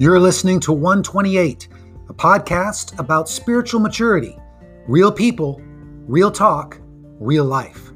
You're listening to 128, a podcast about spiritual maturity, real people, real talk, real life.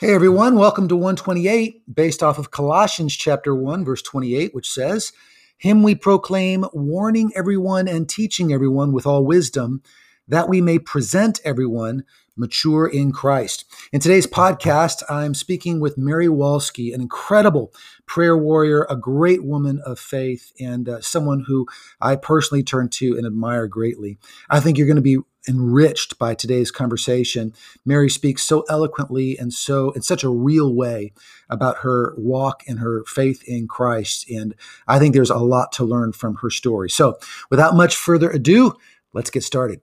Hey everyone, welcome to 128, based off of Colossians chapter 1, verse 28, which says, Him we proclaim, warning everyone and teaching everyone with all wisdom, that we may present everyone mature in Christ. In today's podcast, I'm speaking with Mary Walsky, an incredible prayer warrior, a great woman of faith, and uh, someone who I personally turn to and admire greatly. I think you're going to be enriched by today's conversation. Mary speaks so eloquently and so in such a real way about her walk and her faith in Christ. And I think there's a lot to learn from her story. So without much further ado, let's get started.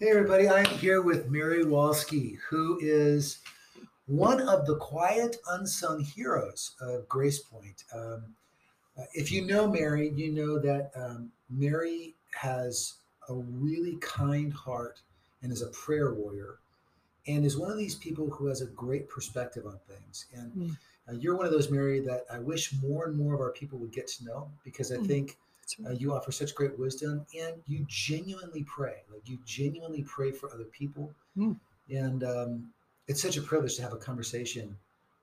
Hey, everybody, I'm here with Mary Walsky, who is one of the quiet, unsung heroes of Grace Point. Um, uh, if you know Mary, you know that um, Mary has a really kind heart and is a prayer warrior and is one of these people who has a great perspective on things. And mm. uh, you're one of those, Mary, that I wish more and more of our people would get to know because I mm. think uh, you offer such great wisdom and you genuinely pray. Like you genuinely pray for other people. Mm. And um, it's such a privilege to have a conversation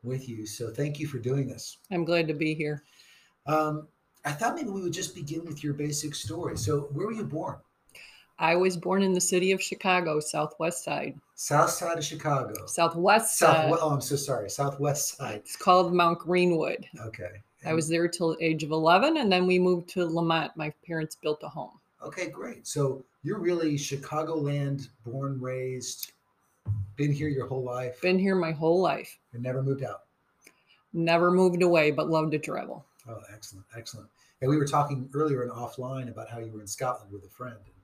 with you. So thank you for doing this. I'm glad to be here. Um, I thought maybe we would just begin with your basic story. So, where were you born? I was born in the city of Chicago, Southwest Side. South side of Chicago. Southwest side. South, oh, I'm so sorry. Southwest side. It's called Mount Greenwood. Okay. I was there till the age of 11, and then we moved to Lemont. My parents built a home. Okay, great. So you're really Chicagoland, born, raised, been here your whole life. Been here my whole life. And never moved out. Never moved away, but loved to travel. Oh, excellent, excellent. And we were talking earlier and offline about how you were in Scotland with a friend. And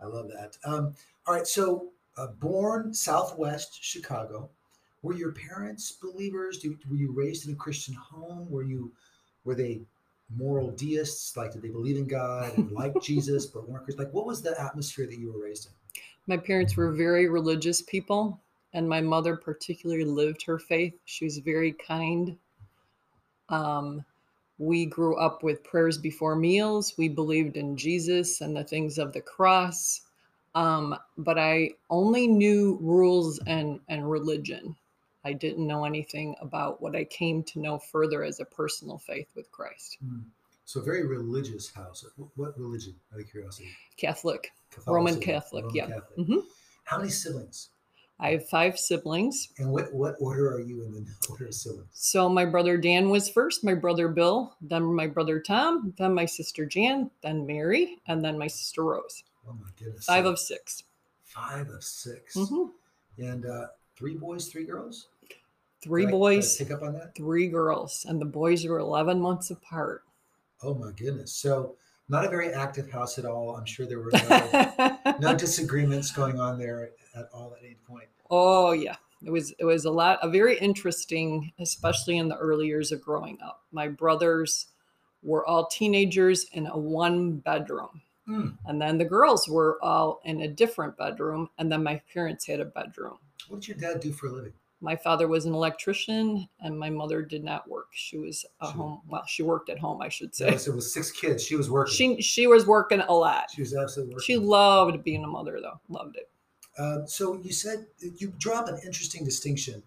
I love that. Um, all right, so uh, born Southwest Chicago. Were your parents believers? Do, were you raised in a Christian home? Were you were they moral deists? Like, did they believe in God and like Jesus, but weren't? Like, what was the atmosphere that you were raised in? My parents were very religious people, and my mother particularly lived her faith. She was very kind. Um, we grew up with prayers before meals. We believed in Jesus and the things of the cross. Um, but I only knew rules and, and religion. I didn't know anything about what I came to know further as a personal faith with Christ. Mm. So, very religious house. What religion, out of curiosity? Catholic, Roman Catholic. Roman yeah. Catholic. Mm-hmm. How many siblings? I have five siblings. And what, what order are you in the order of siblings? So my brother Dan was first, my brother Bill, then my brother Tom, then my sister Jan, then Mary, and then my sister Rose. Oh my goodness! Five of six. Five of 6 mm-hmm. And uh, three boys, three girls. Three did boys. I, pick up on that. Three girls, and the boys were eleven months apart. Oh my goodness! So not a very active house at all. I'm sure there were no, no disagreements going on there at all at any point. Oh yeah, it was it was a lot, a very interesting, especially in the early years of growing up. My brothers were all teenagers in a one bedroom. Mm. And then the girls were all in a different bedroom. And then my parents had a bedroom. What did your dad do for a living? my father was an electrician and my mother did not work. She was at home well she worked at home i should say. So it was six kids. She was working. She she was working a lot. She was absolutely working. She loved being a mother though. Loved it. Uh, so you said you drop an interesting distinction.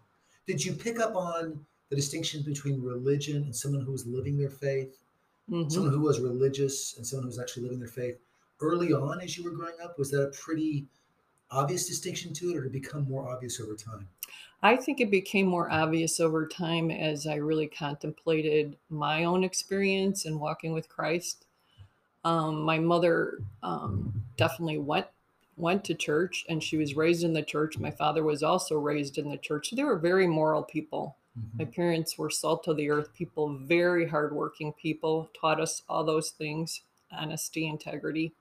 Did you pick up on the distinction between religion and someone who was living their faith mm-hmm. someone who was religious and someone who was actually living their faith early on as you were growing up? Was that a pretty obvious distinction to it or it become more obvious over time I think it became more obvious over time as I really contemplated my own experience in walking with Christ. Um, my mother um, definitely went went to church, and she was raised in the church. My father was also raised in the church. So They were very moral people. Mm-hmm. My parents were salt of the earth people, very hardworking people. Taught us all those things: honesty, integrity.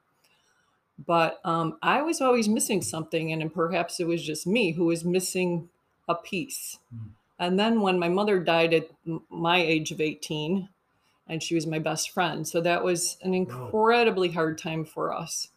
But um, I was always missing something, and perhaps it was just me who was missing a piece. Mm. And then when my mother died at my age of 18, and she was my best friend. So that was an incredibly hard time for us.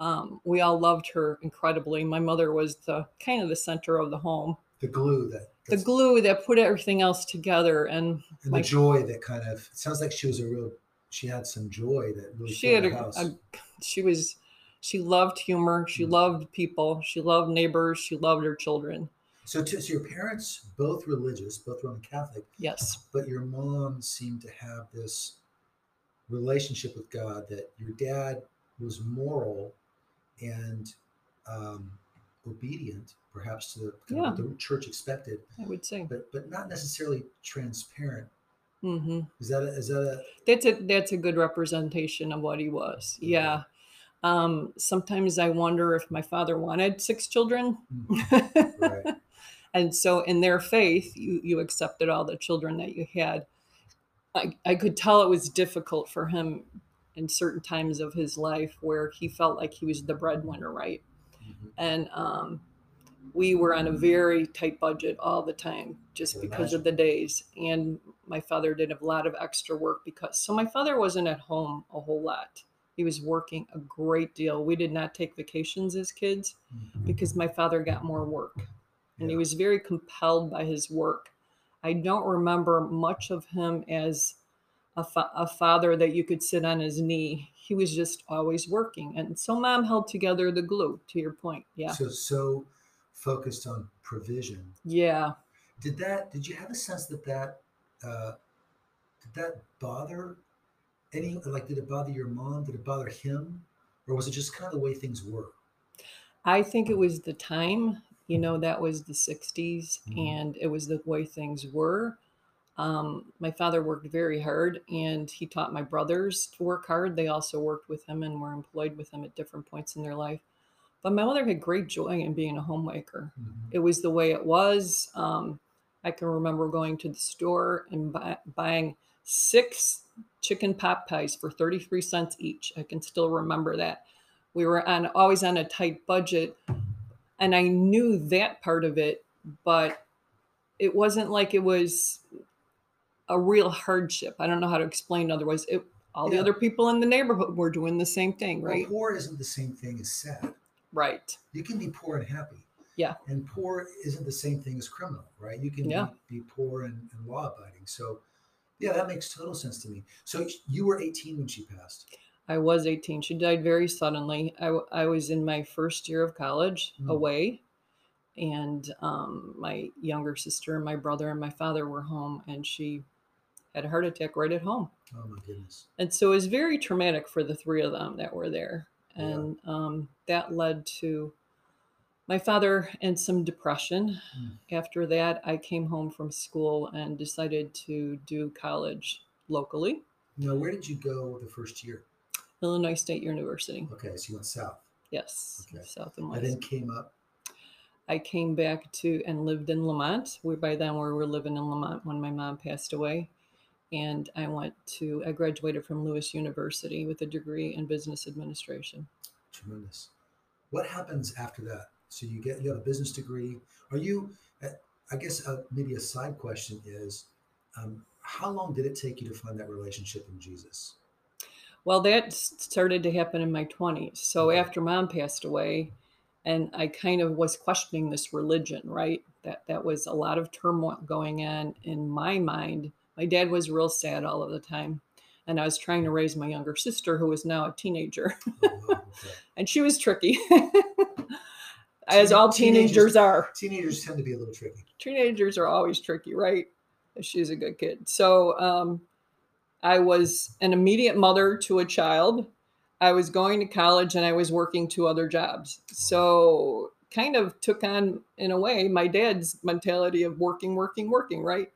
Um, we all loved her incredibly. My mother was the kind of the center of the home, The glue that the glue that put everything else together. And and my- the joy that kind of it sounds like she was a real she had some joy that really she had a, a she was she loved humor she Mm. loved people she loved neighbors she loved her children. So, to, so your parents both religious, both Roman Catholic, yes. but your mom seemed to have this relationship with God that your dad was moral and um, obedient, perhaps to the, kind of the church expected, i would say. but but not necessarily transparent. Mm-hmm. Is that a, is that a that's a that's a good representation of what he was. Yeah um sometimes i wonder if my father wanted six children. Right? and so in their faith you you accepted all the children that you had. I i could tell it was difficult for him in certain times of his life where he felt like he was the breadwinner right? Mhm. and um, we were on a very tight budget all the time just because of the days. And my father did a lot of extra work because so my father wasn't at home a whole lot he was working a great deal we did not take vacations as kids Mhm. because my father got more work and he was very compelled by his work i don't remember much of him as a, fa- a father that you could sit on his knee he was just always working and so mom held together the glue to your point yeah So so focused on provision. yeah Did that? Did you have a sense that that uh, did that bother any? Like, did it bother your mom? Did it bother him? Or was it just kind of the way things were? I think it was the time, you know, that was the 60s Mhm. and it was the way things were. Um, my father worked very hard and he taught my brothers to work hard. They also worked with him and were employed with him at different points in their life. But my mother had great joy in being a homemaker. Mhm. It was the way it was. Um, I can remember going to the store and buy, buying six chicken pot pies for 33 cents each. I can still remember that. We were on always on a tight budget and I knew that part of it, but it wasn't like it was a real hardship. I don't know how to explain otherwise. It, all the other people in the neighborhood were doing the same thing, Well, right? poor isn't the same thing as sad. Right. You can be poor and happy. Yeah. And poor isn't the same thing as criminal, right? You can Yeah. be, be poor and, and law abiding. So, yeah, that makes total sense to me. So you were 18 when she passed. I was 18. She died very suddenly. I was in my first year of college Mm. away, and um, my younger sister and my brother and my father were home, and she had a heart attack right at home. Oh my goodness. And so it was very traumatic for the three of them that were there. Yeah. And um, that led to my father and some depression. Mm. After that, I came home from school and decided to do college locally, Now, where did you go the first year? Illinois State University. Okay, so you went south. Yes, Okay. South and I West. then came up. I came back to and lived in Lemont. We by then we were living in Lemont when my mom passed away, and I went to I graduated from Lewis University with a degree in business administration. Tremendous. What happens after that? So you get you have a business degree. Are you? uh, I guess uh, maybe a side question is, um, how long did it take you to find that relationship in Jesus? Well, that started to happen in my 20s. So Okay. after mom passed away, and I kind of was questioning this religion, right? That that was a lot of turmoil going on in my mind. My dad was real sad all of the time, and I was trying to raise my younger sister, who was now a teenager, Oh, wow, okay. and she was tricky, as all teenagers- teenagers are. Teenagers tend to be a little tricky. Teenagers are always tricky, right? She's a good kid. So um, I was an immediate mother to a child. I was going to college and I was working two other jobs. So kind of took on, in a way, my dad's mentality of working, working, working, right?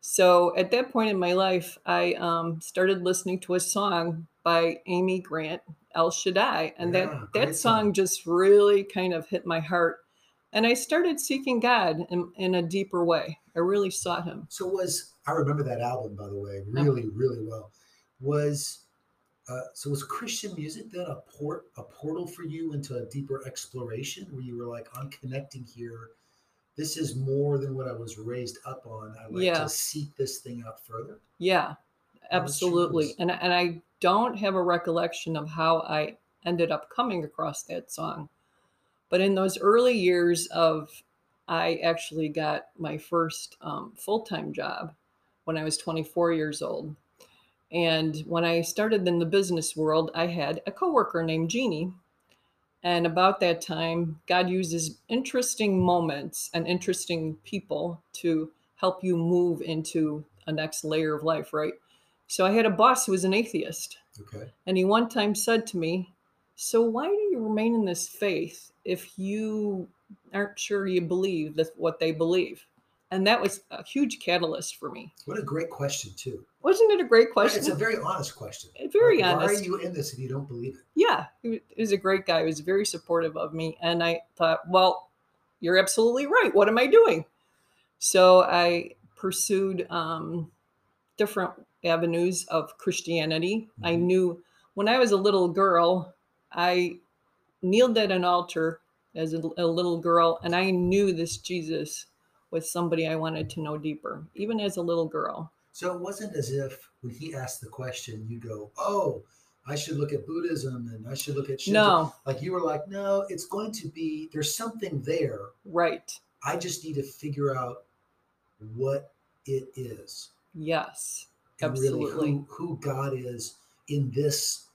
So at that point in my life, I um, started listening to a song by Amy Grant, El Shaddai, and Yeah, that that song. song just really kind of hit my heart. And I started seeking God in, in a deeper way. I really sought Him. So was I remember that album by the way really really well. Was uh, so was Christian music then a port a portal for you into a deeper exploration where you were like I'm connecting here. This is more than what I was raised up on. I like Yeah. to seek this thing out further. Yeah, absolutely. And and I don't have a recollection of how I ended up coming across that song. But in those early years of, I actually got my first um, full time job when I was 24 years old. And when I started in the business world, I had a coworker named Jeannie. And about that time, God uses interesting moments and interesting people to help you move into a next layer of life, right? So I had a boss who was an atheist. Okay. And he one time said to me, So why do you remain in this faith if you aren't sure you believe that what they believe? And that was a huge catalyst for me. What a great question, too. Wasn't it a great question? It's a very honest question. Very Like, honest. Why are you in this if you don't believe it? yeah, he he was a great guy. He was very supportive of me. And I thought, well, you're absolutely right. What am I doing? So I pursued um, different avenues of Christianity. I Mhm. knew when I was a little girl, I kneeled at an altar as a, a little girl, and I knew this Jesus was somebody I wanted to know deeper, even as a little girl. So it wasn't as if when he asked the question, you go, "Oh, I should look at Buddhism and I should look at Shinto." No, Like you were like, "No, it's going to be. There's something there. right. I just need to figure out what it is Yes, Absolutely. really who, who God is in this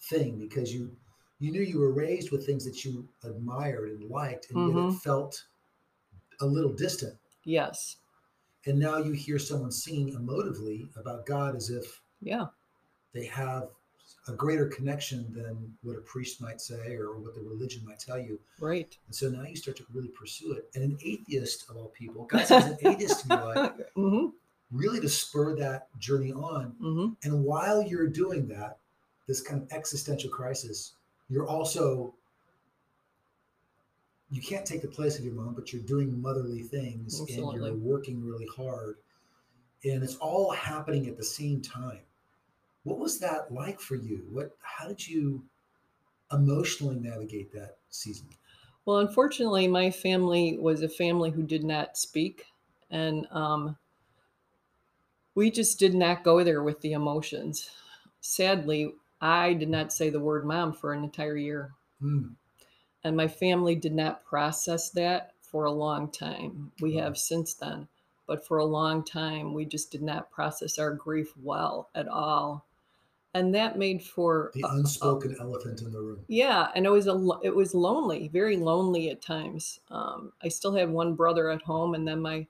thing because you you knew you were raised with things that you admired and liked and yet it Mhm. felt a little distant yes, and now you hear someone singing emotively about God as if yeah, they have a greater connection than what a priest might say or what the religion might tell you. right. And so now you start to really pursue it. And an atheist of all people, God sends an atheist to your life hmm really to spur that journey on. hmm And while you're doing that, this kind of existential crisis, you're also you can't take the place of your mom, but you're doing motherly things and you're working really hard. And it's all happening at the same time. What was that like for you? What how did you emotionally navigate that season? Well, unfortunately, my family was a family who did not speak, and um, we just did not go there with the emotions. Sadly, I did not say the word mom for an entire year, Hmm. and my family did not process that for a long time. We have since then, but for a long time, we just did not process our grief well at all, and that made for The a- a- unspoken elephant in the room. yeah and it was a it was lonely very lonely at times um, i still had one brother at home and then my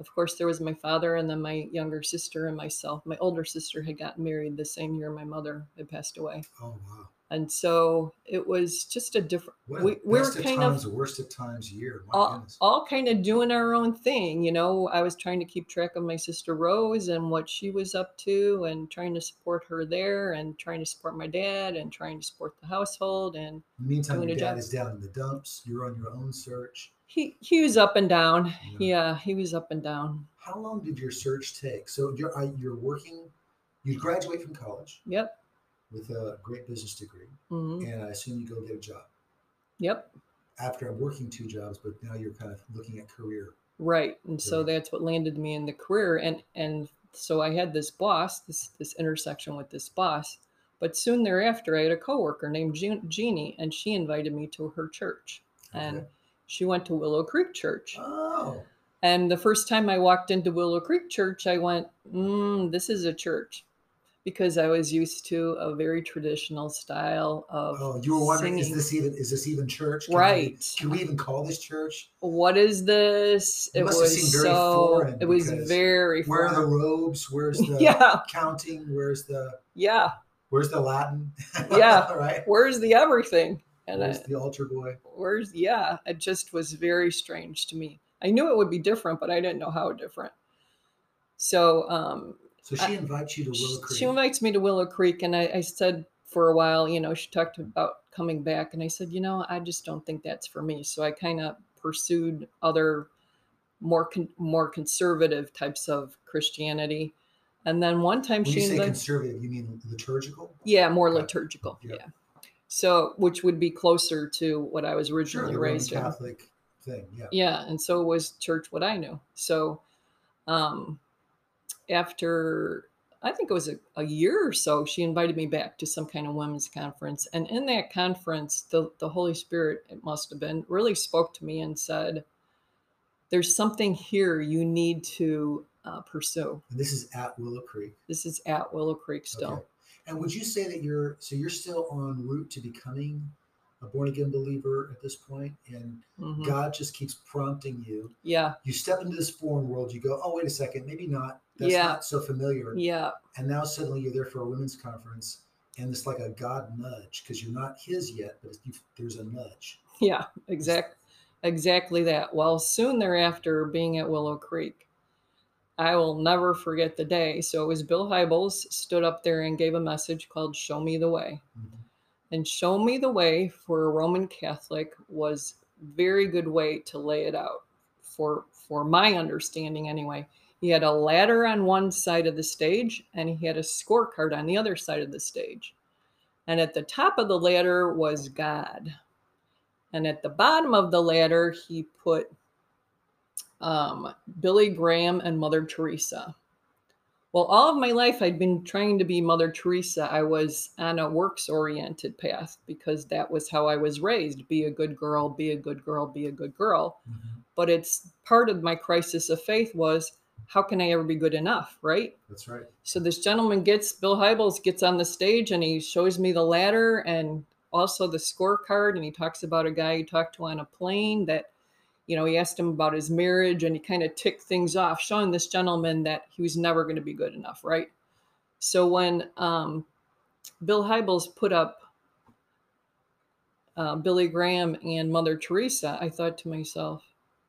of course there was my father and then my younger sister and myself my older sister had gotten married the same year my mother had passed away Oh wow. and so it was just a different a we, we were kind times, of worst of times year. All, all kind of doing our own thing you know i was trying to keep track of my sister rose and what she was up to and trying to support her there and trying to support my dad and trying to support the household and Meantime, your dad job. is down in the dumps. You're on your own search. He he was up and down. Yeah. Yeah, he was up and down. How long did your search take? So you're I- you're working. You graduate from college Yep. with a great business degree, hmm and I assume you go get a job Yep. after working two jobs. But now you're kind of looking at career. Right. And so that's what landed me in the career. And and so I had this boss, this this intersection with this boss. But soon thereafter, I had a coworker named Jean- Jeannie, and she invited me to her church. And Okay. She went to Willow Creek Church. Oh, And the first time I walked into Willow Creek Church, I went, mm, "This is a church," because I was used to a very traditional style of oh, you were wondering, is this even is this even church? Can right? can we even call this church? what is this? It It, was seemed very so. foreign It was very Where are the robes? Where's the yeah, counting? Where's the yeah. where's the Latin? Yeah. right. Where's the everything? And Where's I, the altar boy? where's yeah? It just was very strange to me. I knew it would be different, but I didn't know how different. So um, So she invites you to Willow Creek. she invites me to Willow Creek, and I, I said for a while, you know, she talked about coming back, and I said, you know, I just don't think that's for me. So I kind of pursued other more con- more conservative types of Christianity, and then one time when she you say invited, conservative, you mean liturgical? yeah, more liturgical, yeah. So which would be closer to what I was Sure, originally Roman raised in. Catholic thing. Yeah. Yeah, and so was church what I knew. So um, after I think it was a, a year or so, she invited me back to some kind of women's conference. And in that conference, the, the Holy Spirit, it must have been, really spoke to me and said, There's something here you need to uh, pursue. And this is at Willow Creek. This is at Willow Creek still. Okay. And would you say that you're so you're still on route to becoming a born again believer at this point, and Mhm. God just keeps prompting you. Yeah, You step into this foreign world, you go, oh wait a second, maybe not. That's Yeah. not so familiar. yeah, And now suddenly you're there for a women's conference, and it's like a God nudge because you're not His yet, but there's a nudge. yeah, exact, exactly that. Well, soon thereafter, being at Willow Creek, I will never forget the day. So it was Bill Hybels stood up there and gave a message called "Show Me the Way." Mhm. and show me the way for a roman catholic was very good way to lay it out for for my understanding anyway he had a ladder on one side of the stage and he had a scorecard on the other side of the stage and at the top of the ladder was god and at the bottom of the ladder he put um, billy graham and mother teresa well, all of my life, I'd been trying to be Mother Teresa. I was on a works oriented path because that was how I was raised be a good girl, be a good girl, be a good girl. Mhm. But it's part of my crisis of faith was how can I ever be good enough, right? That's right. So this gentleman gets, Bill Hybels gets on the stage and he shows me the ladder and also the scorecard. And he talks about a guy he talked to on a plane that you know, he asked him about his marriage and he kind of ticked things off, showing this gentleman that he was never going to be good enough, right? So when um, Bill Hybels put up uh, Billy Graham and Mother Teresa, I thought to myself,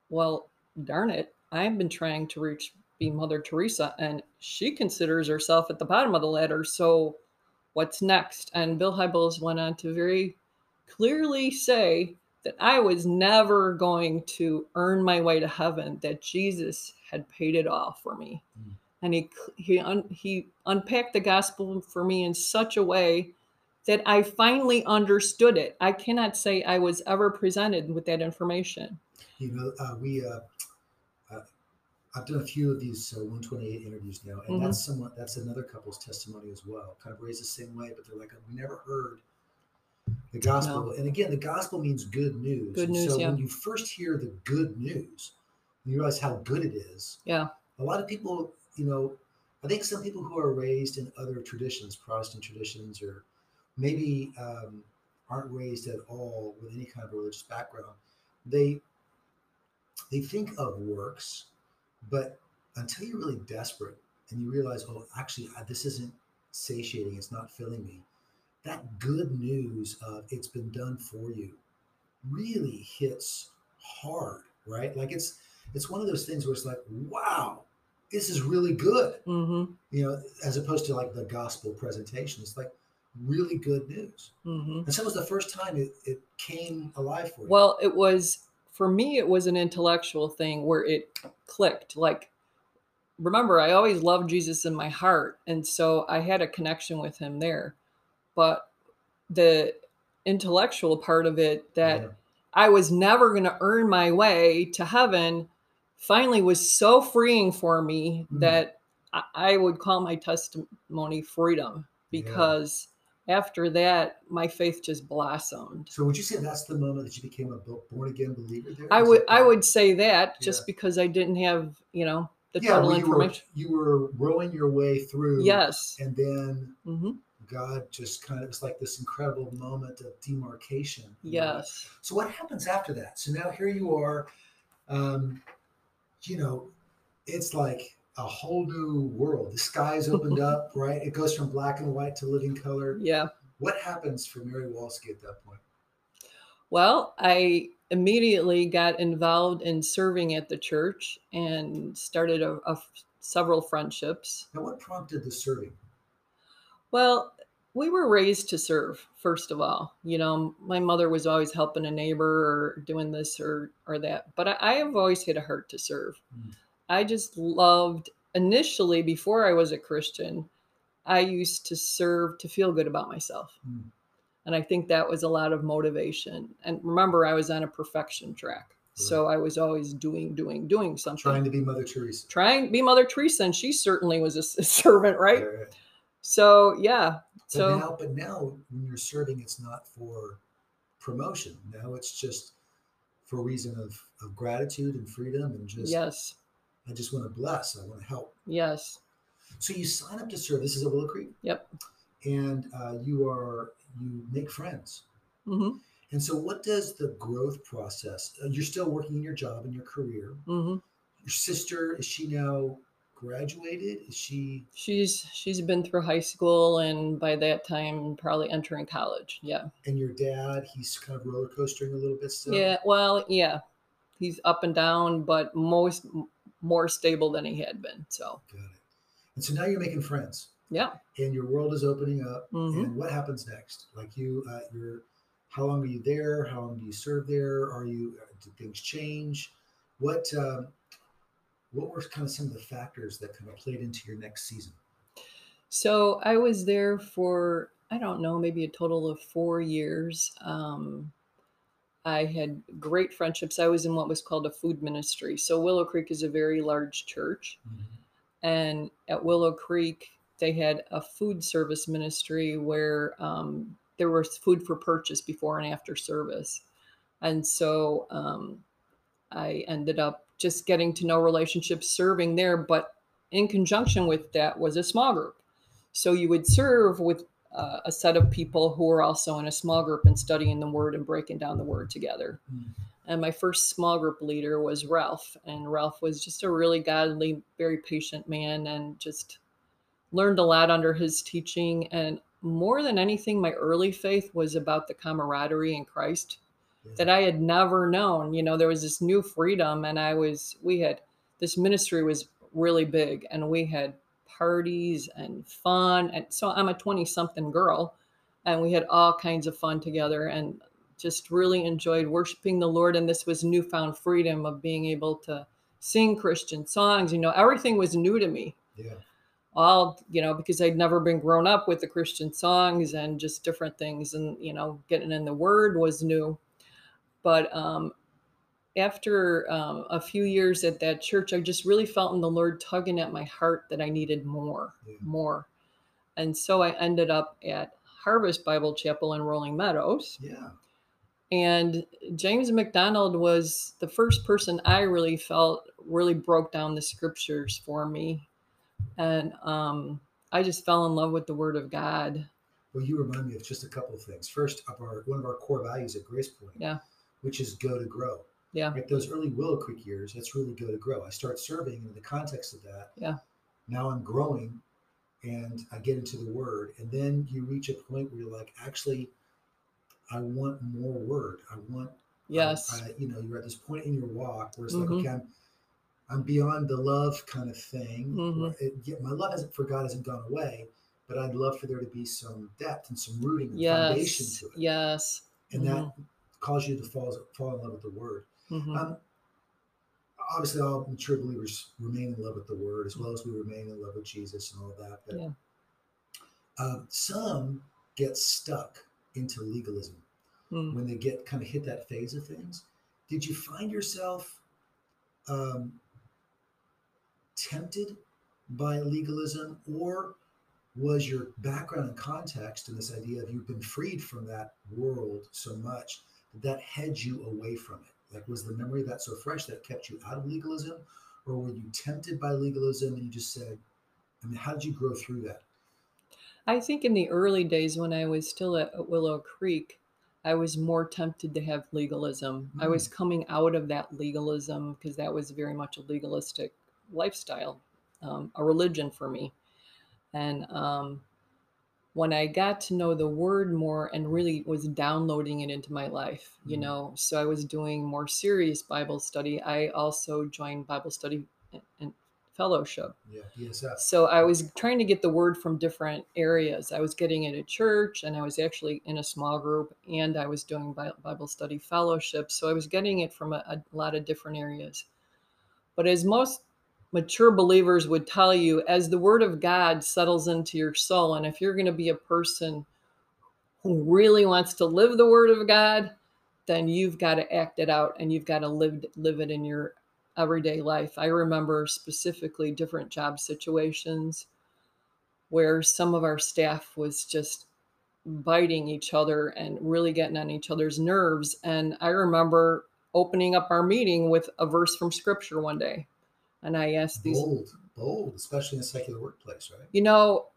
well, darn it, I've been trying to reach be Mother Teresa, and she considers herself at the bottom of the ladder. So what's next? And Bill Hybels went on to very clearly say that I was never going to earn my way to heaven, that Jesus had paid it all for me. Mm. And he he un, he unpacked the gospel for me in such a way that I finally understood it. I cannot say I was ever presented with that information. You know, uh, we uh, uh, I've done a few of these uh, 128 interviews now, and Mhm. that's somewhat that's another couple's testimony as well. Kind of raised the same way, but they're like, we never heard the gospel. And again, the gospel means good news. Good news, So yeah. when you first hear the good news, you realize how good it is. Yeah. A lot of people, you know, I think some people who are raised in other traditions, Protestant traditions, or maybe um, aren't raised at all with any kind of religious background, they they think of works, but until you're really desperate and you realize, oh, actually, this isn't satiating, it's not filling me. That good news of it's been done for you really hits hard, right? Like it's it's one of those things where it's like, wow, this is really good. Mm-hmm. You know, as opposed to like the gospel presentation. It's like really good news. Mm-hmm. And so it was the first time it, it came alive for you. Well, it was for me. It was an intellectual thing where it clicked. Like, remember, I always loved Jesus in my heart, and so I had a connection with him there. But the intellectual part of it that Yeah. I was never going to earn my way to heaven finally was so freeing for me Mhm. that I, would call my testimony freedom Yeah. because after that, my faith just blossomed. So would you say that's the moment that you became a born again believer? There I would I would say that just Yeah. because I didn't have you know the yeah, total well, you were information. you were rowing your way through. Yes. and then hmm God just kind of it's like this incredible moment of demarcation. know? Yes. So what happens after that? So now here you are, um, you know, it's like a whole new world. The sky's opened up, right? It goes from black and white to living color. Yeah. What happens for Mary Walsky at that point? Well, I immediately got involved in serving at the church and started a several friendships. Now, what prompted the serving? Well, we were raised to serve, first of all. You know, my mother was always helping a neighbor or doing this or, or that, but I, I have always had a heart to serve. Mm. I just loved, initially, before I was a Christian, I used to serve to feel good about myself. Mm. And I think that was a lot of motivation. And remember, I was on a perfection track. So I was always doing, doing, doing something. Trying to be Mother Teresa. Trying to be Mother Teresa, and she certainly was a servant, right? Right, right. So yeah. But So now, but now when you're serving, it's not for promotion. Now it's just for a reason of, of gratitude and freedom and just yes, I just want to bless. I want to help. yes, So you sign up to serve. This is at Willow Creek, yep. and uh, you are you make friends. hmm And so, what does the growth process? Uh, you're still working in your job and your career. hmm Your sister is she now graduated? Is she? She's she's been through high school, and by that time, probably entering college. Yeah. And your dad? He's kind of roller coastering a little bit still. Yeah. Well, yeah. He's up and down, but most more stable than he had been. So Got it. And so now you're making friends, yeah. and your world is opening up. hmm And what happens next? Like you, uh, you're. How long are you there? How long do you serve there? Are you? uh, Did things change? What? Um, what were kind of some of the factors that kind of played into your next season? So I was there for, I don't know, maybe a total of four years. Um, I had great friendships. I was in what was called a food ministry. So Willow Creek is a very large church. And at Willow Creek, they had a food service ministry where um, there was food for purchase before and after service. And so um, I ended up just getting to know relationships serving there. But in conjunction with that was a small group. So you would serve with uh, a set of people who were also in a small group and studying the word and breaking down the word together. Mm. And my first small group leader was Ralph. And Ralph was just a really godly, very patient man and just learned a lot under his teaching. And more than anything, my early faith was about the camaraderie in Christ. That I had never known. You know, there was this new freedom, and I was, we had, this ministry was really big, and we had parties and fun. And so I'm a 20 something girl, and we had all kinds of fun together and just really enjoyed worshiping the Lord. And this was newfound freedom of being able to sing Christian songs. You know, everything was new to me Yeah. all you know because i'd never been grown up with the christian songs and just different things and you know getting in the word was new but um after um, a few years at that church i just really felt in the lord tugging at my heart that i needed more Yeah. more and so i ended up at harvest bible chapel in rolling meadows Yeah. and James MacDonald was the first person I really felt really broke down the scriptures for me. And um, I just fell in love with the Word of God. Well, you remind me of just a couple of things. First, of our one of our core values at Grace Point, Yeah. Which is go to grow. Yeah. Right, those early Willow Creek years, that's really go to grow. I start serving in the context of that. Yeah. Now I'm growing, and I get into the Word, and then you reach a point where you're like, actually, I want more Word. I want Yes. I, you know, you're at this point in your walk where it's Mhm. like, okay, I'm, I'm beyond the love kind of thing. Mhm. It, yeah, my love hasn't for God hasn't gone away, but I'd love for there to be some depth and some rooting and foundation to it, Yes. and that cause you to fall fall in love with the Word. Mhm. Um, obviously, all mature believers remain in love with the Word as well as we remain in love with Jesus and all of that. But Yeah. um, some get stuck into legalism Mm. when they get kind of hit that phase of things. Did you find yourself um, tempted by legalism, or was your background and context and this idea of you've been freed from that world so much that had you away from it? Like, was the memory of that so fresh that kept you out of legalism, or were you tempted by legalism and you just said, I mean, how did you grow through that? I think in the early days when I was still at Willow Creek, I was more tempted to have legalism. I was coming out of that legalism because that was very much a legalistic lifestyle, um, a religion for me. And um, when I got to know the word more and really was downloading it into my life, you Mhm. know, so I was doing more serious Bible study. I also joined Bible study and- fellowship. Yeah, BSF. So I was trying to get the word from different areas. I was getting it at church, and I was actually in a small group, and I was doing Bible study fellowship. So I was getting it from a, a lot of different areas. But as most mature believers would tell you, as the word of God settles into your soul, and if you're going to be a person who really wants to live the word of God, then you've got to act it out and you've got to live live it in your everyday life. I remember specifically different job situations where some of our staff was just biting each other and really getting on each other's nerves. And I remember opening up our meeting with a verse from scripture one day. And I asked these bold, bold, especially in a secular workplace, right? You know,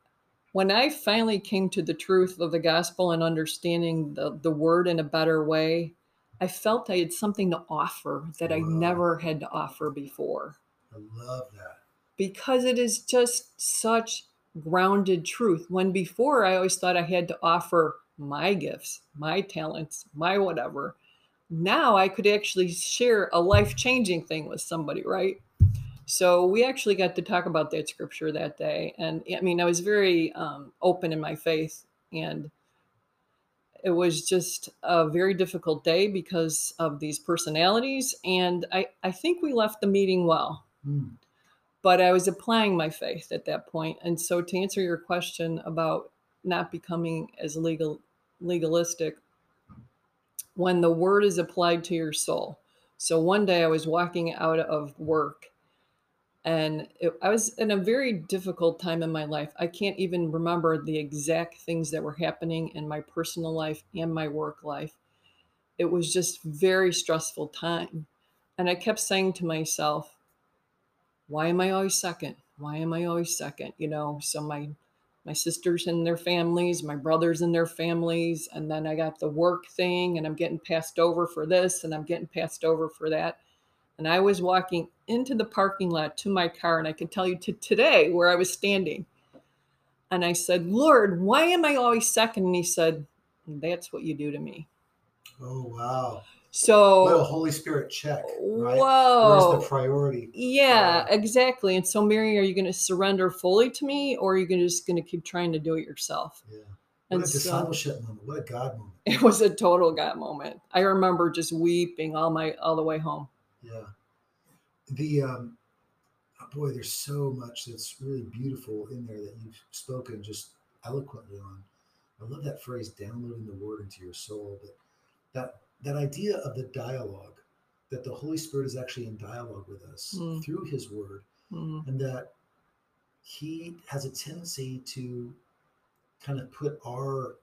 when I finally came to the truth of the gospel and understanding the, the word in a better way, I felt I had something to offer that I never had to offer before. I love that. Because it is just such grounded truth. When before I always thought I had to offer my gifts, my talents, my whatever. Now I could actually share a life changing thing with somebody, right? So we actually got to talk about that scripture that day. And I mean, I was very um, open in my faith. And it was just a very difficult day because of these personalities. And I, I think we left the meeting well. Mm but I was applying my faith at that point. And so to answer your question about not becoming as legal legalistic, when the word is applied to your soul. So one day I was walking out of work and it, I was in a very difficult time in my life. I can't even remember the exact things that were happening in my personal life and my work life. It was just very stressful time. And I kept saying to myself, why am I always second? Why am I always second? You know, so my my sisters and their families, my brothers and their families, and then I got the work thing and I'm getting passed over for this and I'm getting passed over for that. And I was walking into the parking lot to my car and I can tell you to today where I was standing. And I said, "Lord, why am I always second? And he said, "That's what you do to me." Oh, wow. So what a Holy Spirit check, right? Whoa. Where's the priority? Yeah, exactly. And so, Mary, are you going to surrender fully to me, or are you gonna, just going to keep trying to do it yourself? Yeah. What and a discipleship so, moment. What a God moment. It was a total God moment. I remember just weeping all my all the way home. Yeah. The um, oh boy, there's so much that's really beautiful in there that you've spoken just eloquently on. I love that phrase, downloading the word into your soul. But that that idea of the dialogue, that the Holy Spirit is actually in dialogue with us mm. through His Word, mm. and that He has a tendency to kind of put our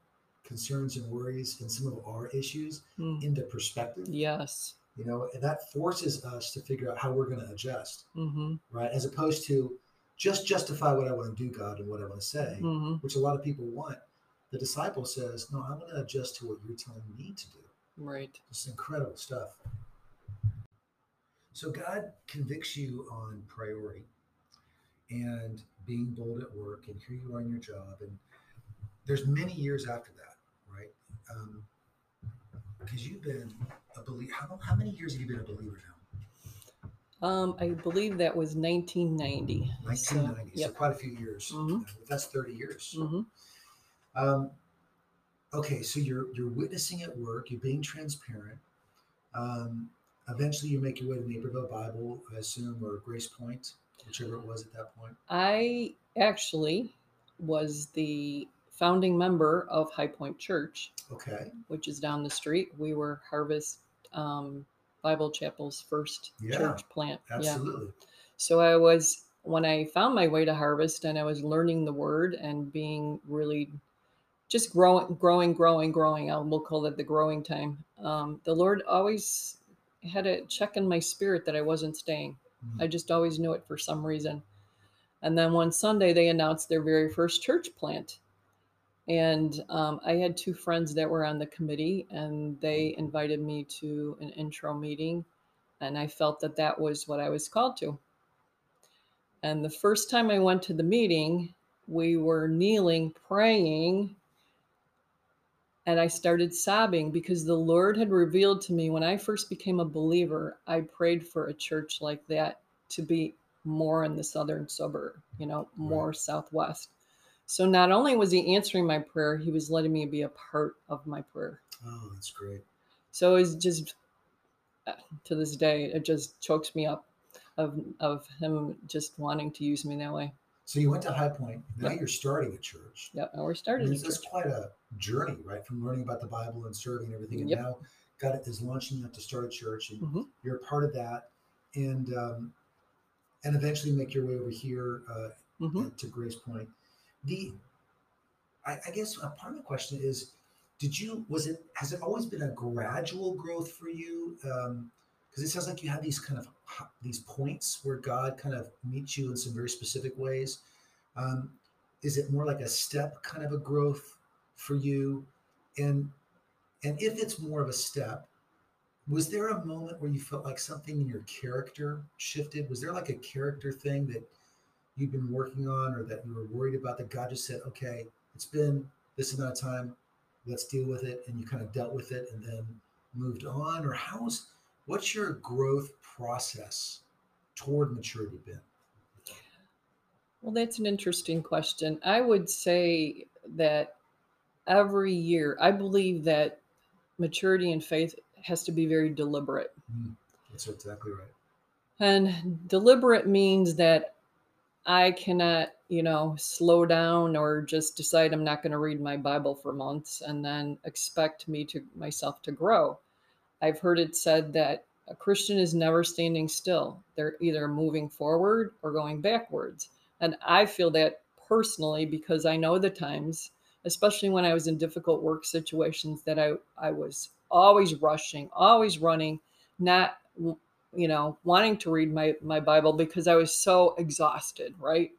concerns and worries and some of our issues mm. into perspective. Yes. You know, and that forces us to figure out how we're going to adjust, mm-hmm. right? As opposed to just justify what I want to do, God, and what I want to say, mm-hmm. which a lot of people want. The disciple says, No, I'm going to adjust to what you're telling me to do. Right. Just incredible stuff. So God convicts you on priority and being bold at work and here you are in your job. And there's many years after that, right? Um, because you've been a believer. How, how many years have you been a believer now? Um, I believe that was 1990. 1990, so, yep. so quite a few years. Mm-hmm. That's 30 years. Mm-hmm. Um, okay, so you're you're witnessing at work, you're being transparent. Um, eventually, you make your way to the Naperville Bible, I assume, or Grace Point, whichever it was at that point. I actually was the founding member of High Point Church. Okay. Which is down the street. We were Harvest um, Bible Chapel's first yeah, church plant. Absolutely. Yeah. So I was when I found my way to Harvest and I was learning the word and being really just growing, growing, growing, growing. I will call it the growing time. Um, the Lord always had a check in my spirit that I wasn't staying. Mm-hmm. I just always knew it for some reason. And then one Sunday, they announced their very first church plant. And um, I had two friends that were on the committee, and they invited me to an intro meeting. And I felt that that was what I was called to. And the first time I went to the meeting, we were kneeling, praying and I started sobbing because the Lord had revealed to me when I first became a believer, I prayed for a church like that to be more in the southern suburb, you know, more right. southwest. So not only was he answering my prayer, he was letting me be a part of my prayer. Oh, that's great. So it's just uh, to this day, it just chokes me up of of him just wanting to use me that way. So you went to High Point. Now yep. you're starting a church. Yeah, now we're starting. This is quite a journey, right? From learning about the Bible and serving and everything, and yep. now got it is launching out to start a church, and Mhm. you're a part of that, and um, and eventually make your way over here uh, hmm to Grace Point. The I, I guess a part of the question is, did you was it has it always been a gradual growth for you? Because it sounds like you have these kind of these points where God kind of meets you in some very specific ways. Um, is it more like a step kind of a growth for you? And and if it's more of a step, was there a moment where you felt like something in your character shifted? Was there like a character thing that you've been working on or that you were worried about that God just said, okay, it's been this amount of time, let's deal with it, and you kind of dealt with it and then moved on? Or how's what's your growth process toward maturity been? Well, that's an interesting question. I would say that every year, I believe that maturity and faith has to be very deliberate. Mm-hmm. That's exactly right. And deliberate means that I cannot, you know, slow down or just decide I'm not going to read my Bible for months and then expect me to myself to grow. I've heard it said that a Christian is never standing still. They're either moving forward or going backwards. And I feel that personally because I know the times, especially when I was in difficult work situations, that I, I was always rushing, always running, not you know wanting to read my my bible because i was so exhausted right?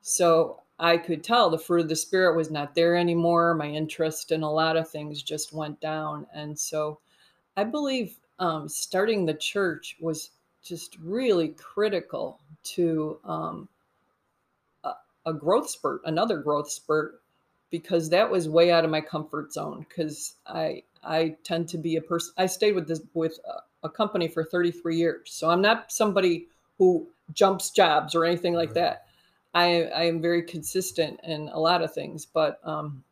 So i could tell the fruit of the spirit was not there anymore. My interest in a lot of things just went down. And so i believe um, starting the church was just really critical to um, a, a growth spurt another growth spurt because that was way out of my comfort zone because i i tend to be a person i stayed with this with uh, a company for 33 years. So I'm not somebody who jumps jobs or anything like Right. that. I, I am very consistent in a lot of things, but um,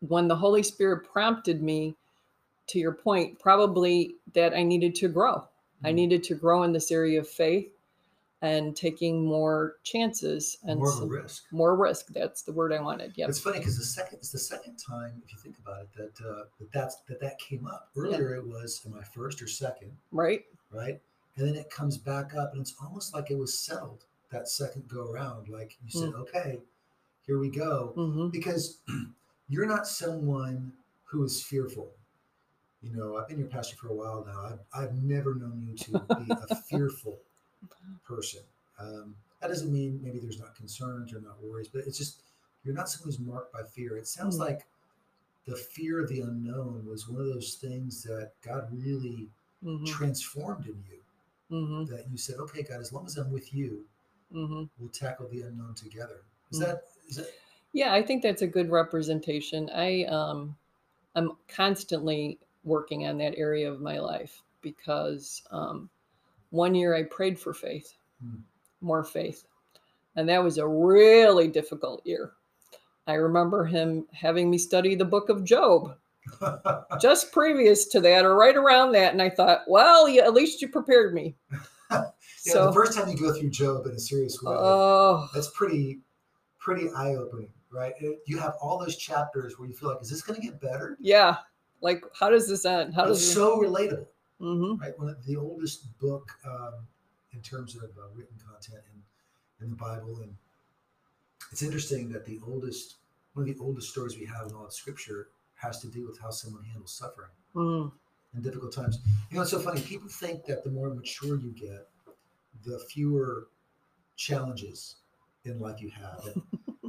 when the Holy Spirit prompted me, to your point, probably that I needed to grow. I Mhm. needed to grow in this area of faith and taking more chances and More of a some- risk. more risk. That's the word I wanted. Yeah. It's funny because the second it's the second time, if you think about it, that uh, that that's that that came up. Earlier it was am I first or second, Right? right? And then it comes back up, and it's almost like it was settled that second go around. Like you said, okay, here we go, hmm because you're not someone who is fearful. You know, I've been your pastor for a while now. I've, I've never known you to be a fearful person. Um, that doesn't mean maybe there's not concerns or not worries, but it's just you're not someone who's marked by fear. It sounds Mm. like the fear of the unknown was one of those things that God really hmm transformed in you. hmm That you said, "Okay, God, as long as I'm with you, hmm we'll tackle the unknown together." Is Mm. that is that Yeah, I think that's a good representation. I um I'm constantly working on that area of my life because um one year I prayed for faith, Hmm. more faith. And that was a really difficult year. I remember him having me study the book of Job just previous to that or right around that and I thought, well, yeah, at least you prepared me. yeah, so the first time you go through Job in a serious way, oh, that's pretty pretty eye opening, right? You have all those chapters where you feel like, is this going to get better? yeah. Like how does this end? How it's does so relatable, Mhm. right? One of the oldest book um, in terms of uh, written content in, in the Bible, and it's interesting that the oldest one of the oldest stories we have in all of Scripture has to do with how someone handles suffering Mm. in difficult times. You know, it's so funny. People think that the more mature you get, the fewer challenges in life you have. And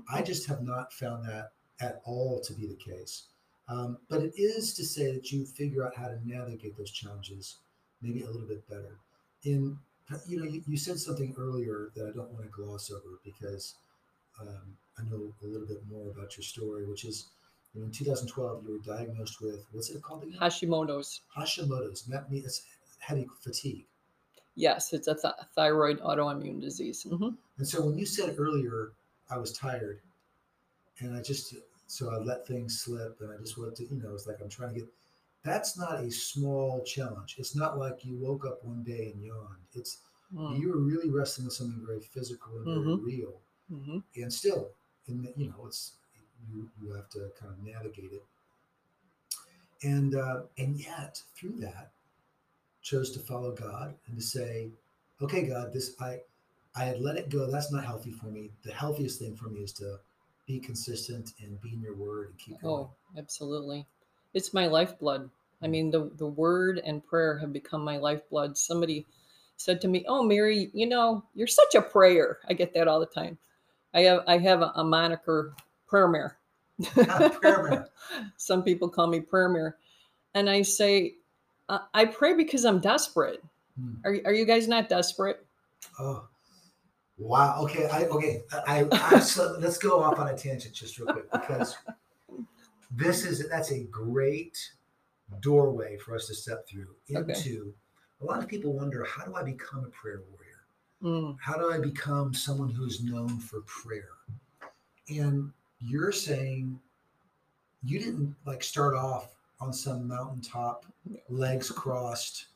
I just have not found that at all to be the case. Um, but it is to say that you figure out how to navigate those challenges maybe a little bit better. In you know, you, you said something earlier that I don't want to gloss over because um, I know a little bit more about your story, which is you know, in 2012 you were diagnosed with what's it called again? Hashimoto's. Hashimoto's. And that means it's heavy fatigue. Yes, it's a th- thyroid autoimmune disease. hmm And so when you said earlier, I was tired, and I just so I let things slip, and I just wanted to, you know, it's like I'm trying to get. That's not a small challenge. It's not like you woke up one day and yawned. It's Mm. you were really wrestling with something very physical and very Mhm. real, hmm and still, in the, you know, it's you you have to kind of navigate it. and uh, and yet through that chose to follow God and to say, okay, God, this I I had let it go. That's not healthy for me. The healthiest thing for me is to be consistent and be in your word and keep going. Oh, absolutely. It's my lifeblood. I mm. mean, the, the word and prayer have become my lifeblood. Somebody said to me, Oh, Mary, you know, you're such a prayer. I get that all the time. I have I have a, a moniker, prayer mare. Ah, prayer mare. Some people call me prayer mare. And I say, uh, I pray because I'm desperate. Hmm. Are, are you guys not desperate? Oh, wow. Okay. I, okay. I, I so let's go off on a tangent just real quick because this is, that's a great doorway for us to step through into. Okay. A lot of people wonder, how do I become a prayer warrior? Mm. How do I become someone who's known for prayer? And you're saying you didn't like start off on some mountaintop, legs crossed.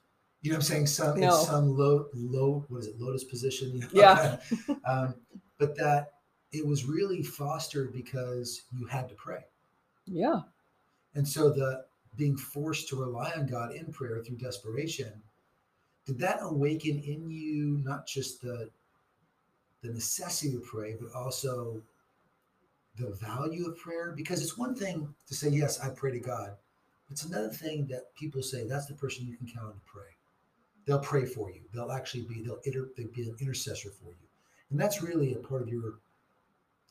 You know what I'm saying? Some no. in some low, low, what is it, lotus position? You know? Yeah. um, but that it was really fostered because you had to pray. Yeah. And so the being forced to rely on God in prayer through desperation, did that awaken in you not just the the necessity to pray, but also the value of prayer? Because it's one thing to say, yes, I pray to God. It's another thing that people say that's the person you can count on to pray. They'll pray for you. They'll actually be they'll, inter, they'll be an intercessor for you, and that's really a part of your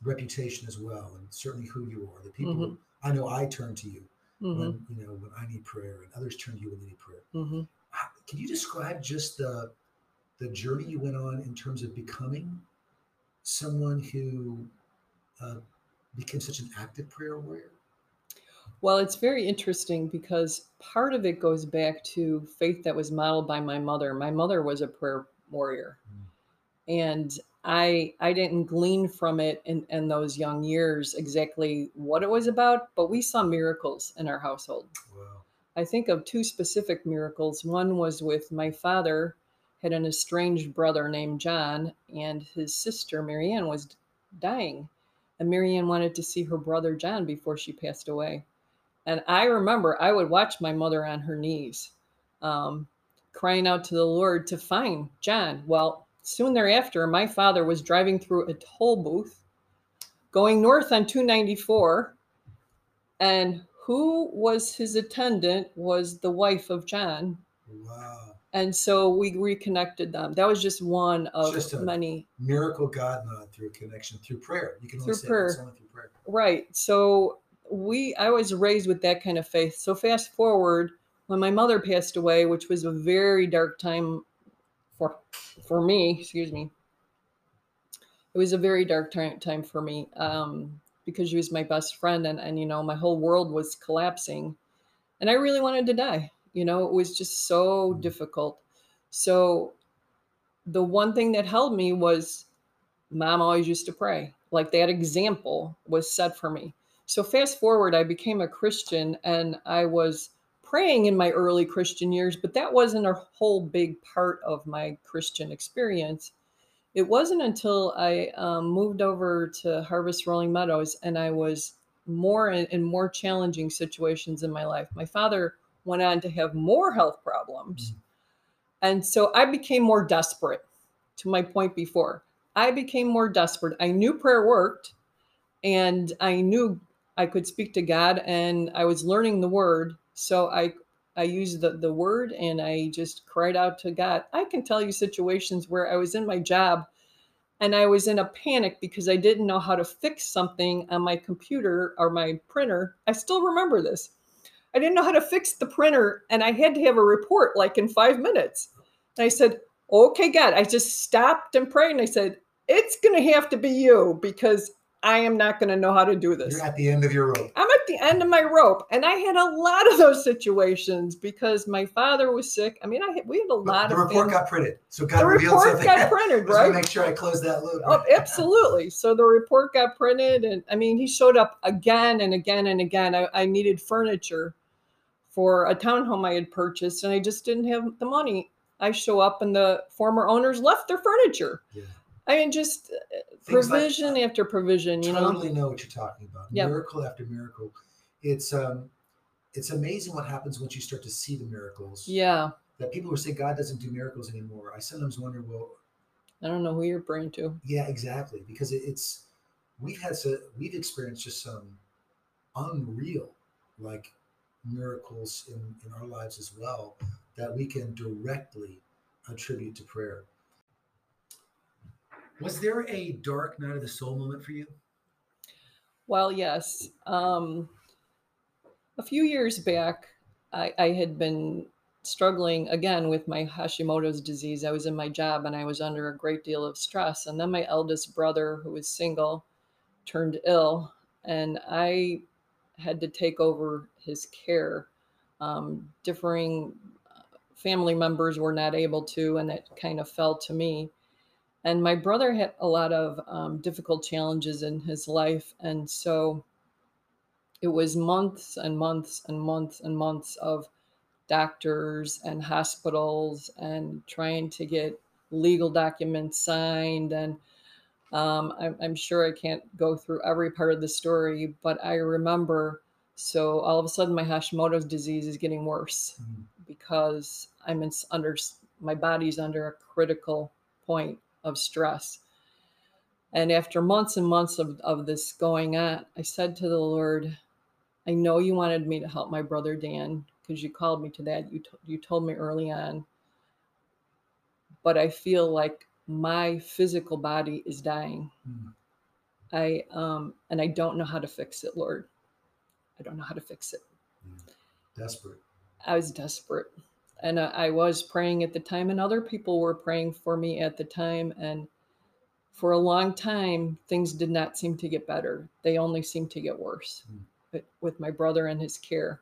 reputation as well, and certainly who you are. The people mm-hmm. I know I turn to you mm-hmm. when you know when I need prayer, and others turn to you when they need prayer. Mm-hmm. Can you describe just the the journey you went on in terms of becoming someone who uh, became such an active prayer warrior? Well, it's very interesting because part of it goes back to faith that was modeled by my mother. My mother was a prayer warrior. Mm. And I I didn't glean from it in, in those young years exactly what it was about, but we saw miracles in our household. Wow. I think of two specific miracles. One was with my father had an estranged brother named John, and his sister Marianne was dying. And Marianne wanted to see her brother John before she passed away. And I remember I would watch my mother on her knees, um, crying out to the Lord to find John. Well, soon thereafter, my father was driving through a toll booth going north on 294. And who was his attendant was the wife of John. Wow. And so we reconnected them. That was just one of just many miracle God through connection through prayer. You can only through prayer. only through prayer. Right. So we I was raised with that kind of faith. So fast forward when my mother passed away, which was a very dark time for for me, excuse me. It was a very dark time time for me um, because she was my best friend, and and you know my whole world was collapsing, and I really wanted to die. You know, it was just so difficult. So the one thing that held me was mom always used to pray. Like that example was set for me. So, fast forward, I became a Christian and I was praying in my early Christian years, but that wasn't a whole big part of my Christian experience. It wasn't until I um, moved over to Harvest Rolling Meadows and I was more in, in, more challenging situations in my life. My father went on to have more health problems. Mm-hmm. And so I became more desperate to my point before. I became more desperate. I knew prayer worked and I knew I could speak to God and I was learning the word. So I I used the, the word and I just cried out to God. I can tell you situations where I was in my job and I was in a panic because I didn't know how to fix something on my computer or my printer. I still remember this. I didn't know how to fix the printer and I had to have a report like in five minutes. And I said, Okay, God. I just stopped and prayed and I said, It's going to have to be you because I am not going to know how to do this. You're at the end of your rope. I'm at the end of my rope, and I had a lot of those situations because my father was sick. I mean, I had, we had a lot the of. The report got printed, so God the revealed report got printed, right? make sure I close that loop. Oh, absolutely. So the report got printed, and I mean, he showed up again and again and again. I, I needed furniture for a townhome I had purchased, and I just didn't have the money. I show up, and the former owners left their furniture. Yeah. I mean, just uh, provision like, after provision. You totally know, know what you're talking about. Yep. Miracle after miracle. It's um, it's amazing what happens once you start to see the miracles. Yeah. That people who say God doesn't do miracles anymore, I sometimes wonder, well, I don't know who you're praying to. yeah, exactly, because it, it's we've had so we've experienced just some unreal like miracles in in our lives as well that we can directly attribute to prayer. Was there a dark night of the soul moment for you? Well, yes. Um, a few years back, I, I had been struggling again with my Hashimoto's disease. I was in my job and I was under a great deal of stress. And then my eldest brother, who was single, turned ill, and I had to take over his care. Um, differing uh, family members were not able to, and it kind of fell to me. And my brother had a lot of um, difficult challenges in his life. And so it was months and months and months and months of doctors and hospitals and trying to get legal documents signed. And um, I'm, I'm sure I can't go through every part of the story, but I remember. So all of a sudden, my Hashimoto's disease is getting worse Mhm. because I'm in, under my body's under a critical point of stress. And after months and months of, of this going on, I said to the Lord, I know you wanted me to help my brother Dan because you called me to that. You, t- you told me early on. But I feel like my physical body is dying. Mm. I um and I don't know how to fix it, Lord. I don't know how to fix it. Desperate. I was desperate. And I, I was praying at the time, and other people were praying for me at the time. And for a long time, things did not seem to get better. They only seemed to get worse Mm. with, my brother and his care.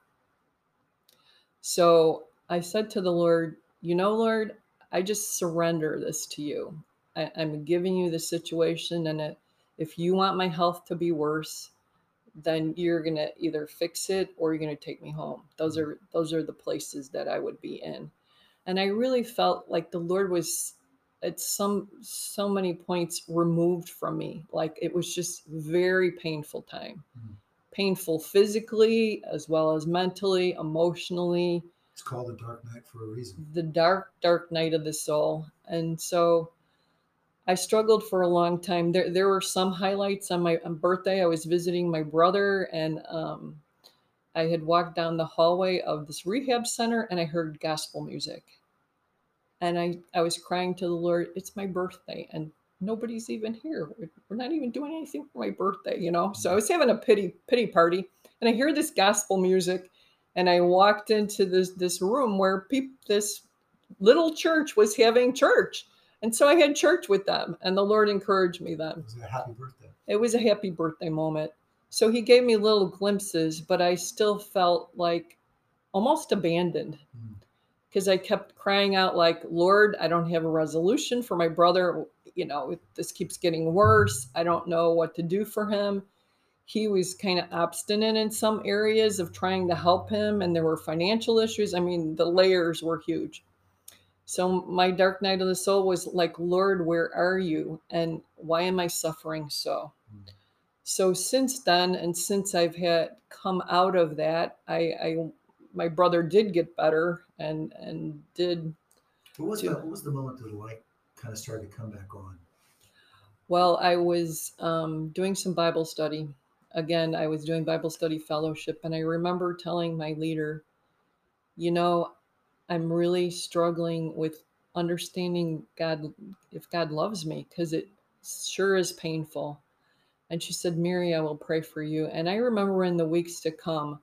So I said to the Lord, You know, Lord, I just surrender this to you. I, I'm giving you the situation. And it, if you want my health to be worse, then you're gonna either fix it or you're gonna take me home. Those are those are the places that I would be in. And I really felt like the Lord was at some so many points removed from me. Like it was just very painful time. Mhm. Painful physically as well as mentally, emotionally, It's called the dark night for a reason. the dark, dark night of the soul. And so I struggled for a long time. There, there were some highlights on my on birthday. I was visiting my brother, and um, I had walked down the hallway of this rehab center, and I heard gospel music. And I, I was crying to the Lord, "It's my birthday, and nobody's even here. We're- not even doing anything for my birthday, you know." So I was having a pity pity party, and I hear this gospel music, and I walked into this this room where people this little church was having church. And so I had church with them, and the Lord encouraged me then. It was a happy birthday. It was a happy birthday moment. So He gave me little glimpses, but I still felt like almost abandoned Mm. because I kept crying out, like, Lord, I don't have a resolution for my brother. You know, this keeps getting worse. I don't know what to do for him. He was kind of obstinate in some areas of trying to help him, and there were financial issues. I mean, the layers were huge. So my dark night of the soul was like, Lord, where are you? And why am I suffering so? Mm. So since then, and since I've had come out of that, I, I my brother did get better and and did What was, the, what was the moment that the light kind of started to come back on? well. I was um, doing some Bible study. Again, I was doing Bible study fellowship, and I remember telling my leader, you know, I'm really struggling with understanding God, if God loves me, because it sure is painful. And she said, Mary, I will pray for you. And I remember in the weeks to come,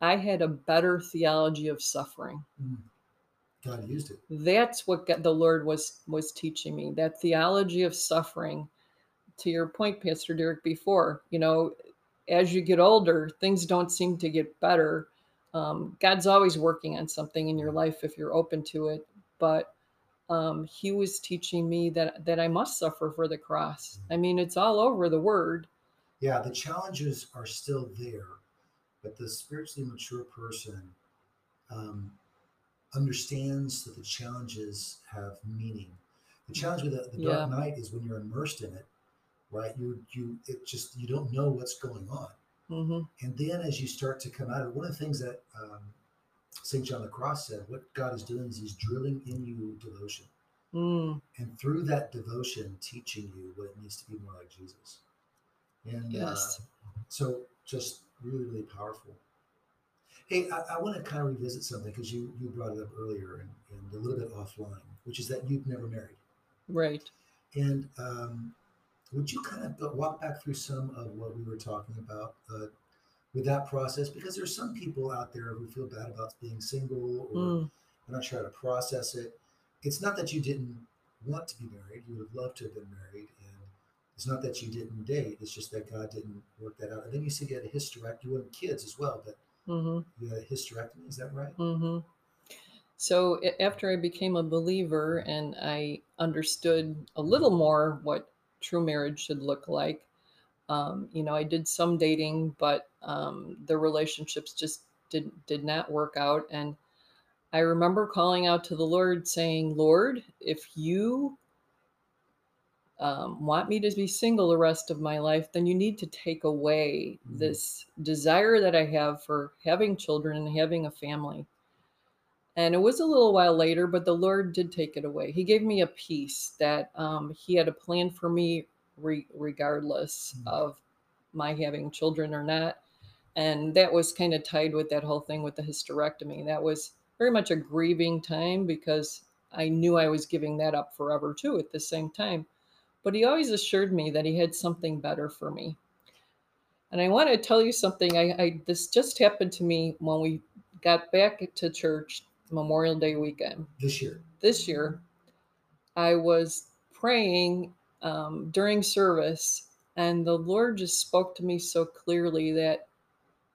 I had a better theology of suffering. Mm. God used it. That's what God, the Lord was was teaching me. That theology of suffering. To your point, Pastor Derek, before, you know, as you get older, things don't seem to get better. Um, God's always working on something in your life if you're open to it. But um, He was teaching me that that I must suffer for the cross. I mean, it's all over the Word. Yeah, the challenges are still there, but the spiritually mature person um, understands that the challenges have meaning. The challenge with the, the dark Yeah. night is when you're immersed in it, right? You you it just you don't know what's going on. Hmm And then as you start to come out of one of the things that um, St. John the Cross said, what God is doing is he's drilling in you devotion. Mm. And through that devotion, teaching you what it means to be more like Jesus. And Yes. uh, so just really, really powerful. Hey, I, I want to kind of revisit something because you, you brought it up earlier and, and a little bit offline, which is that you've never married. Right. And um, would you kind of walk back through some of what we were talking about uh, with that process? Because there's some people out there who feel bad about being single or Mm. are not sure how to process it. It's not that you didn't want to be married; you would have loved to have been married, and it's not that you didn't date. It's just that God didn't work that out. And then you said you had a hysterectomy. You wanted kids as well, but hmm you had a hysterectomy. Is that right? hmm So after I became a believer and I understood a little more what true marriage should look like, um, you know, I did some dating, but um, the relationships just did did not work out. And I remember calling out to the Lord, saying, "Lord, if you um, want me to be single the rest of my life, then you need to take away Mhm. this desire that I have for having children and having a family." And it was a little while later, but the Lord did take it away. He gave me a peace that um, He had a plan for me, re- regardless Mm. of my having children or not. And that was kind of tied with that whole thing with the hysterectomy. That was very much a grieving time because I knew I was giving that up forever too at the same time. But He always assured me that He had something better for me. And I want to tell you something. I, I this just happened to me when we got back to church Memorial Day weekend This year. this year. I was praying um, during service, and the Lord just spoke to me so clearly that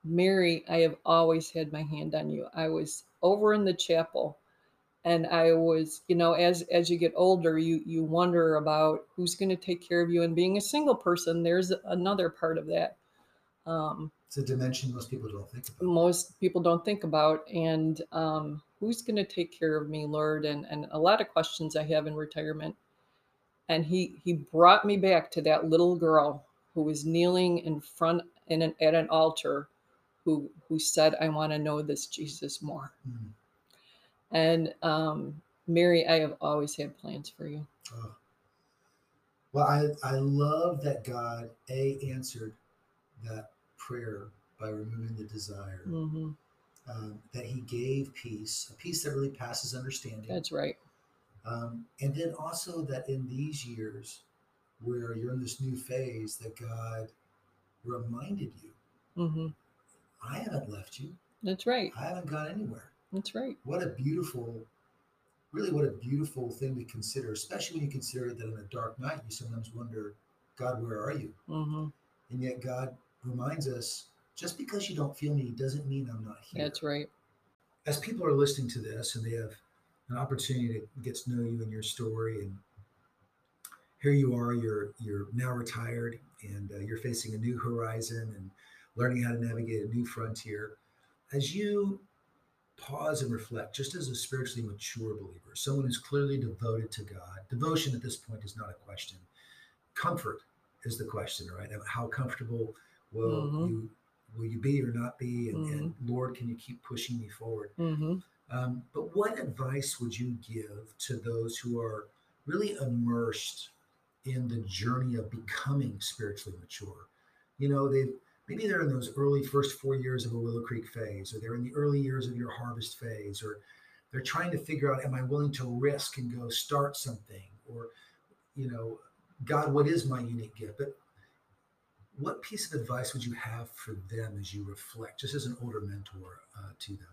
Mary, I have always had my hand on you. I was over in the chapel and I was, you know, as as you get older, you you wonder about who's going to take care of you and being a single person, there's another part of that. Um, It's a dimension most people don't think about. most people don't think about and um, who's going to take care of me lord and, and a lot of questions i have in retirement and he he brought me back to that little girl who was kneeling in front in an, at an altar who who said i want to know this jesus more Mm. and um, mary i have always had plans for you Oh. Well, I, I love that God a answered that prayer by removing the desire. hmm Um, that He gave peace, a peace that really passes understanding. that's right Um, and then also that in these years where you're in this new phase, that God reminded you, hmm I haven't left you. that's right I haven't gone anywhere. that's right What a beautiful, really, what a beautiful thing to consider, especially when you consider that in a dark night, you sometimes wonder, God, where are you? hmm And yet God reminds us, just because you don't feel me doesn't mean I'm not here. that's right As people are listening to this and they have an opportunity to get to know you and your story, and here you are, you're you're now retired and uh, you're facing a new horizon and learning how to navigate a new frontier. As you pause and reflect, just as a spiritually mature believer, someone who's clearly devoted to God, devotion at this point is not a question. Comfort is the question, right? How comfortable will Mhm. you will you be or not be? And, and Lord, can you keep pushing me forward? hmm Um, but what advice would you give to those who are really immersed in the journey of becoming spiritually mature? You know, they maybe they're in those early first four years of a Willow Creek phase, or they're in the early years of your harvest phase, or they're trying to figure out, am I willing to risk and go start something? Or, you know, God, what is my unique gift? But what piece of advice would you have for them as you reflect, just as an older mentor uh, to them?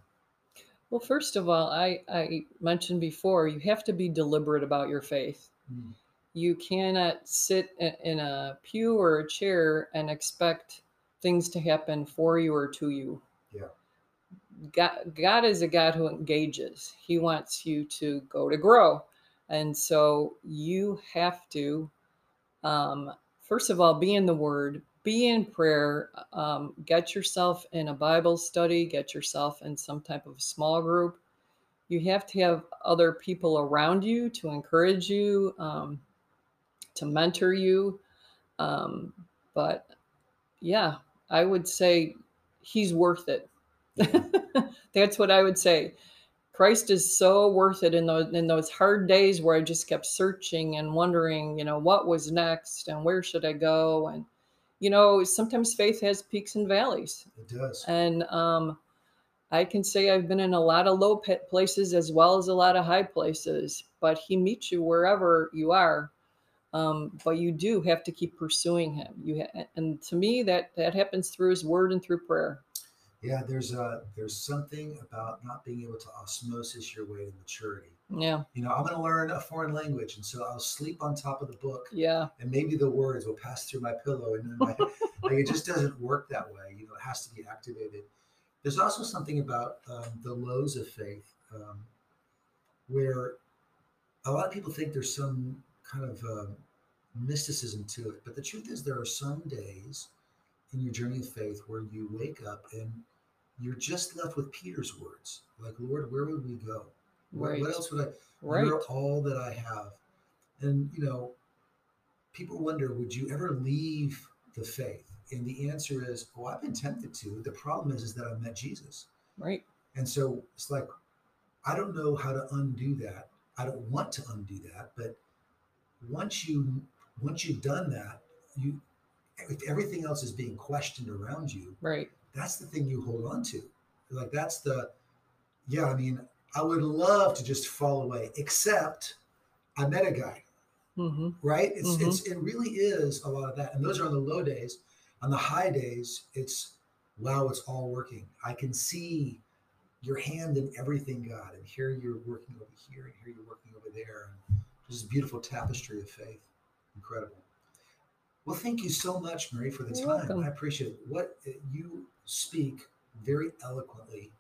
Well, first of all, I, I mentioned before, you have to be deliberate about your faith. Mm. You cannot sit in a pew or a chair and expect things to happen for you or to you. Yeah. God, God is a God who engages. He wants you to go to grow. And so you have to, um, first of all, be in the Word, be in prayer, um, get yourself in a Bible study, get yourself in some type of small group. You have to have other people around you to encourage you, um, to mentor you. Um, but yeah, I would say he's worth it. That's what I would say. Christ is so worth it in those in those hard days where I just kept searching and wondering, you know, what was next and where should I go and you know, sometimes faith has peaks and valleys. It does. And um I can say I've been in a lot of low places as well as a lot of high places, but he meets you wherever you are. Um, but you do have to keep pursuing him. You ha- and to me that that happens through his word and through prayer. Yeah, there's a there's something about not being able to osmosis your way to maturity. Yeah. You know, I'm going to learn a foreign language, and so I'll sleep on top of the book. Yeah. And maybe the words will pass through my pillow, and then my, like it just doesn't work that way. You know, it has to be activated. There's also something about um, the lows of faith um, where a lot of people think there's some kind of uh, mysticism to it, but the truth is there are some days in your journey of faith where you wake up and you're just left with Peter's words, like, Lord, where would we go? Right. What, else would I? Right. You're all that I have. And, you know, people wonder, would you ever leave the faith? And the answer is, oh, I've been tempted to. The problem is, is that I've met Jesus. Right. And so it's like, I don't know how to undo that. I don't want to undo that. But once you, once you've done that, you, if everything else is being questioned around you, right that's the thing you hold on to. Like that's the, yeah. I mean, I would love to just fall away, except I met a guy. Mm-hmm. Right? It's mm-hmm. it's it really is a lot of that, and those are on the low days. On the high days, it's wow, it's all working. I can see your hand in everything, God, and here you're working over here, and here you're working over there, and this beautiful tapestry of faith. Incredible. Well, thank you so much, Marie, for the You're time. Welcome. I appreciate it. What you speak very eloquently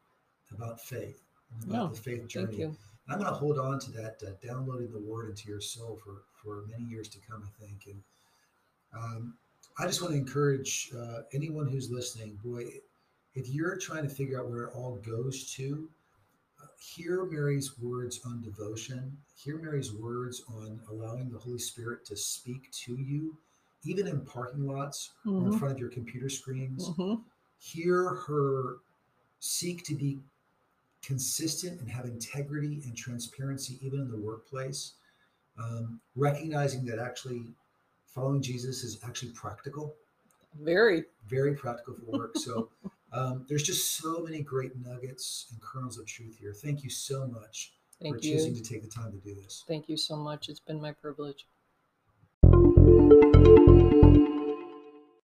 about faith oh, the faith journey. Thank you. And I'm going to hold on to that, uh, downloading the word into your soul for, for many years to come, I think. And um, I just want to encourage uh, anyone who's listening, boy, if you're trying to figure out where it all goes to, uh, hear Mary's words on devotion, hear Mary's words on allowing the Holy Spirit to speak to you, even in parking lots mm-hmm. or in mm-hmm. front of your computer screens. Mm-hmm hear her seek to be consistent and have integrity and transparency even in the workplace um, recognizing that actually following jesus is actually practical. Very. Very practical for work. So um, there's just so many great nuggets and kernels of truth here. Thank you so much thank for you. choosing to take the time to do this. Thank you so much. It's been my privilege